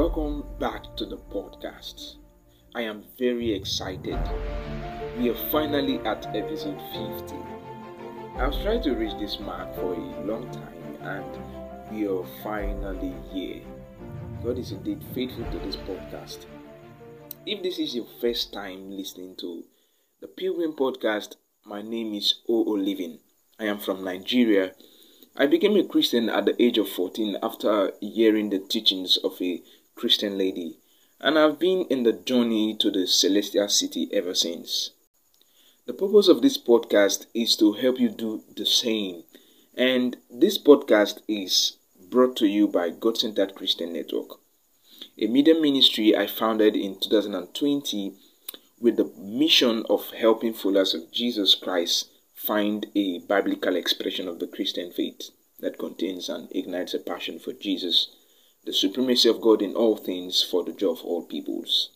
Welcome back to the podcast. I am very excited. We are finally at episode 50. I've tried to reach this mark for a long time and we are finally here. God is indeed faithful to this podcast. If this is your first time listening to the Pilgrim podcast, my name is O. Olivin. I am from Nigeria. I became a Christian at the age of 14 after hearing the teachings of a Christian lady, and I've been in the journey to the celestial city ever since. The purpose of this podcast is to help you do the same, and this podcast is brought to you by God Centered Christian Network, a media ministry I founded in 2020 with the mission of helping followers of Jesus Christ find a biblical expression of the Christian faith that contains and ignites a passion for Jesus the supremacy of God in all things for the joy of all peoples.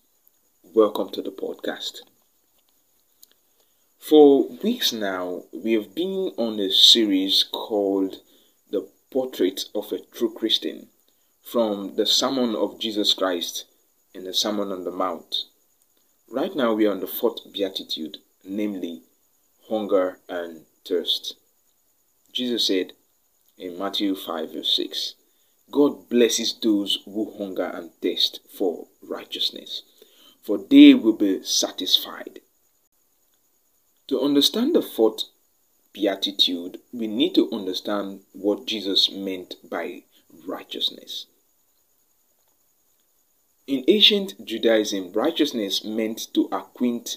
Welcome to the podcast. For weeks now, we have been on a series called The Portrait of a True Christian from the Sermon of Jesus Christ in the Sermon on the Mount. Right now, we are on the fourth beatitude, namely hunger and thirst. Jesus said in Matthew 5, verse 6 God blesses those who hunger and thirst for righteousness, for they will be satisfied. To understand the fourth beatitude, we need to understand what Jesus meant by righteousness. In ancient Judaism, righteousness meant to acquaint,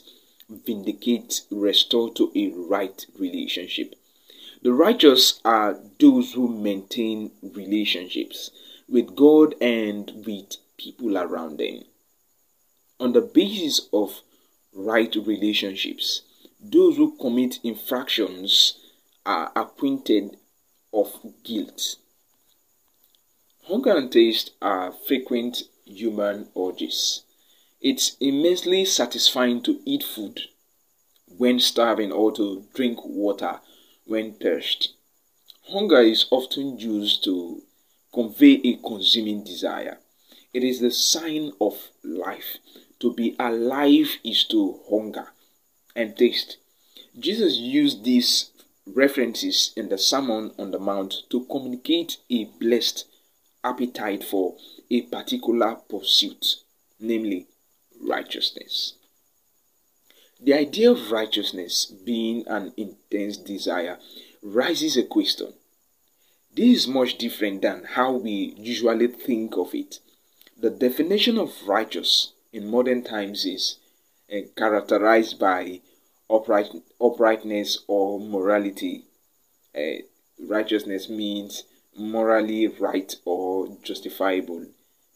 vindicate, restore to a right relationship the righteous are those who maintain relationships with God and with people around them. On the basis of right relationships, those who commit infractions are acquainted of guilt. Hunger and taste are frequent human urges. It's immensely satisfying to eat food when starving or to drink water when thirsty. Hunger is often used to convey a consuming desire. It is the sign of life. To be alive is to hunger and taste. Jesus used these references in the Sermon on the Mount to communicate a blessed appetite for a particular pursuit, namely righteousness. The idea of righteousness being an intense desire raises a question. This is much different than how we usually think of it. The definition of righteous in modern times is uh, characterized by upright, uprightness or morality. Uh, righteousness means morally right or justifiable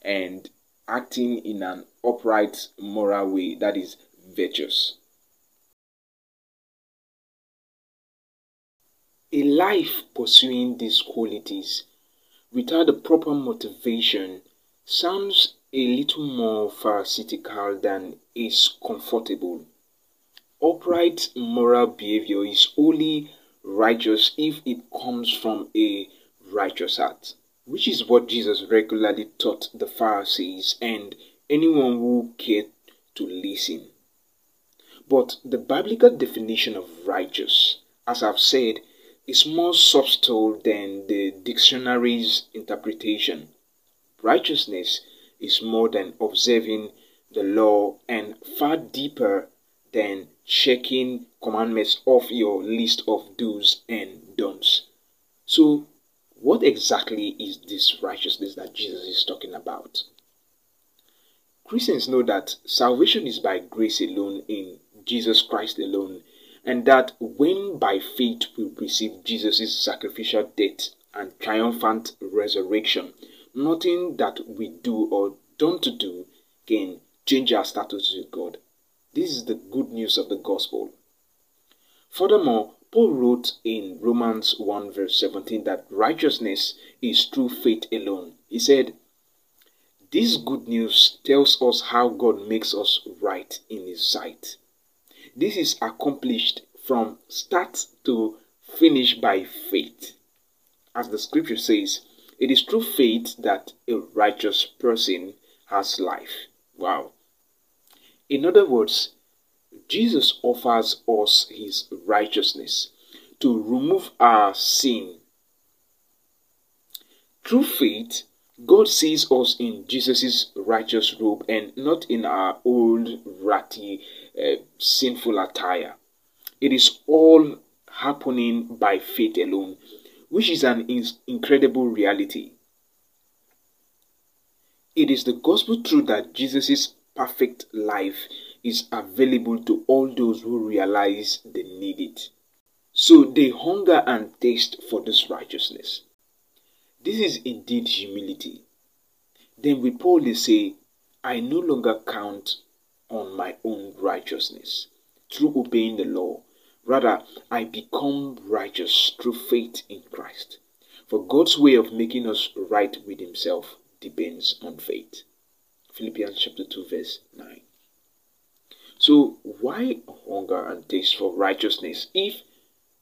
and acting in an upright moral way that is virtuous. A life pursuing these qualities without the proper motivation sounds a little more pharisaical than is comfortable. Upright moral behavior is only righteous if it comes from a righteous heart, which is what Jesus regularly taught the Pharisees and anyone who cared to listen. But the biblical definition of righteous, as I've said, is more subtle than the dictionary's interpretation. Righteousness is more than observing the law and far deeper than checking commandments off your list of do's and don'ts. So, what exactly is this righteousness that Jesus is talking about? Christians know that salvation is by grace alone in Jesus Christ alone and that when by faith we receive Jesus' sacrificial death and triumphant resurrection, nothing that we do or don't do can change our status with God. This is the good news of the gospel. Furthermore, Paul wrote in Romans 1 verse 17 that righteousness is through faith alone. He said, This good news tells us how God makes us right in His sight. This is accomplished from start to finish by faith. As the scripture says, it is through faith that a righteous person has life. Wow. In other words, Jesus offers us his righteousness to remove our sin. Through faith, God sees us in Jesus' righteous robe and not in our old, ratty, uh, sinful attire. It is all happening by faith alone, which is an incredible reality. It is the gospel truth that Jesus' perfect life is available to all those who realize they need it. So they hunger and taste for this righteousness. This is indeed humility. Then we boldly say, I no longer count on my own righteousness through obeying the law. Rather, I become righteous through faith in Christ. For God's way of making us right with Himself depends on faith. Philippians chapter 2, verse 9. So, why hunger and taste for righteousness if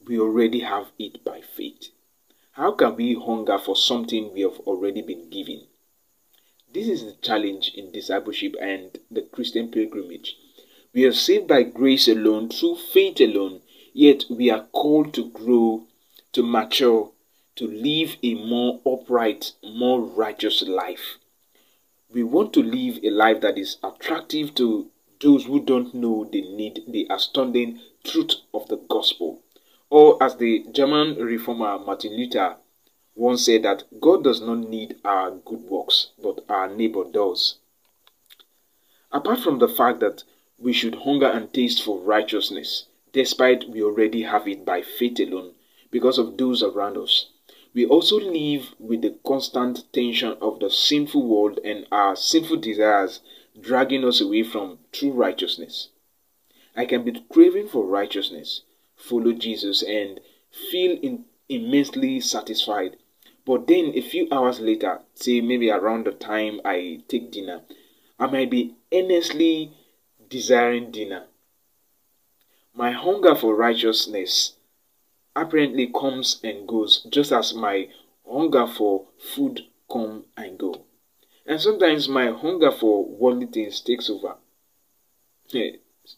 we already have it by faith? How can we hunger for something we have already been given? This is the challenge in discipleship and the Christian pilgrimage. We are saved by grace alone, through faith alone, yet we are called to grow, to mature, to live a more upright, more righteous life. We want to live a life that is attractive to those who don't know they need the astounding truth of the gospel. Or as the German reformer Martin Luther once said that God does not need our good works, but our neighbor does. Apart from the fact that we should hunger and taste for righteousness, despite we already have it by faith alone, because of those around us, we also live with the constant tension of the sinful world and our sinful desires dragging us away from true righteousness. I can be craving for righteousness, follow Jesus, and feel in, immensely satisfied. But then a few hours later, say maybe around the time I take dinner, I might be earnestly desiring dinner. My hunger for righteousness apparently comes and goes just as my hunger for food come and go. And sometimes my hunger for worldly things takes over. Yeah,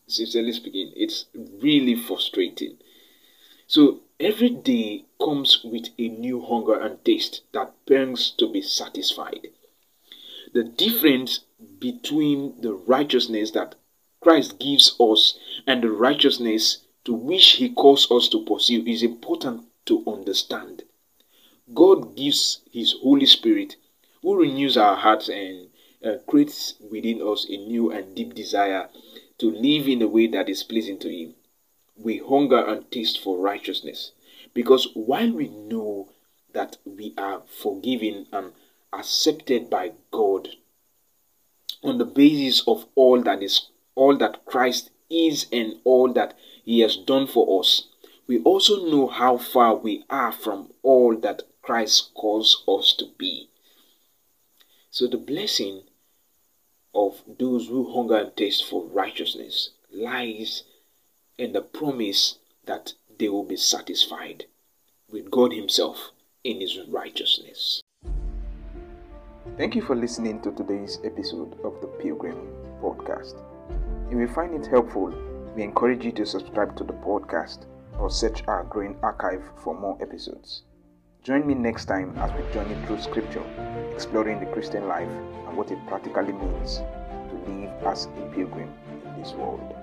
sincerely speaking, it's really frustrating. So every day comes with a new hunger and taste that burns to be satisfied. The difference between the righteousness that Christ gives us and the righteousness to which he calls us to pursue is important to understand. God gives his Holy Spirit who renews our hearts and uh, creates within us a new and deep desire to live in a way that is pleasing to Him. We hunger and taste for righteousness. Because while we know that we are forgiven and accepted by God on the basis of all that is all that Christ is and all that he has done for us we also know how far we are from all that Christ calls us to be. So the blessing of those who hunger and taste for righteousness lies in the promise that they will be satisfied with God Himself in His righteousness. Thank you for listening to today's episode of the Pilgrim Podcast. If you find it helpful, we encourage you to subscribe to the podcast or search our growing archive for more episodes. Join me next time as we journey through scripture, exploring the Christian life and what it practically means to live as a pilgrim in this world.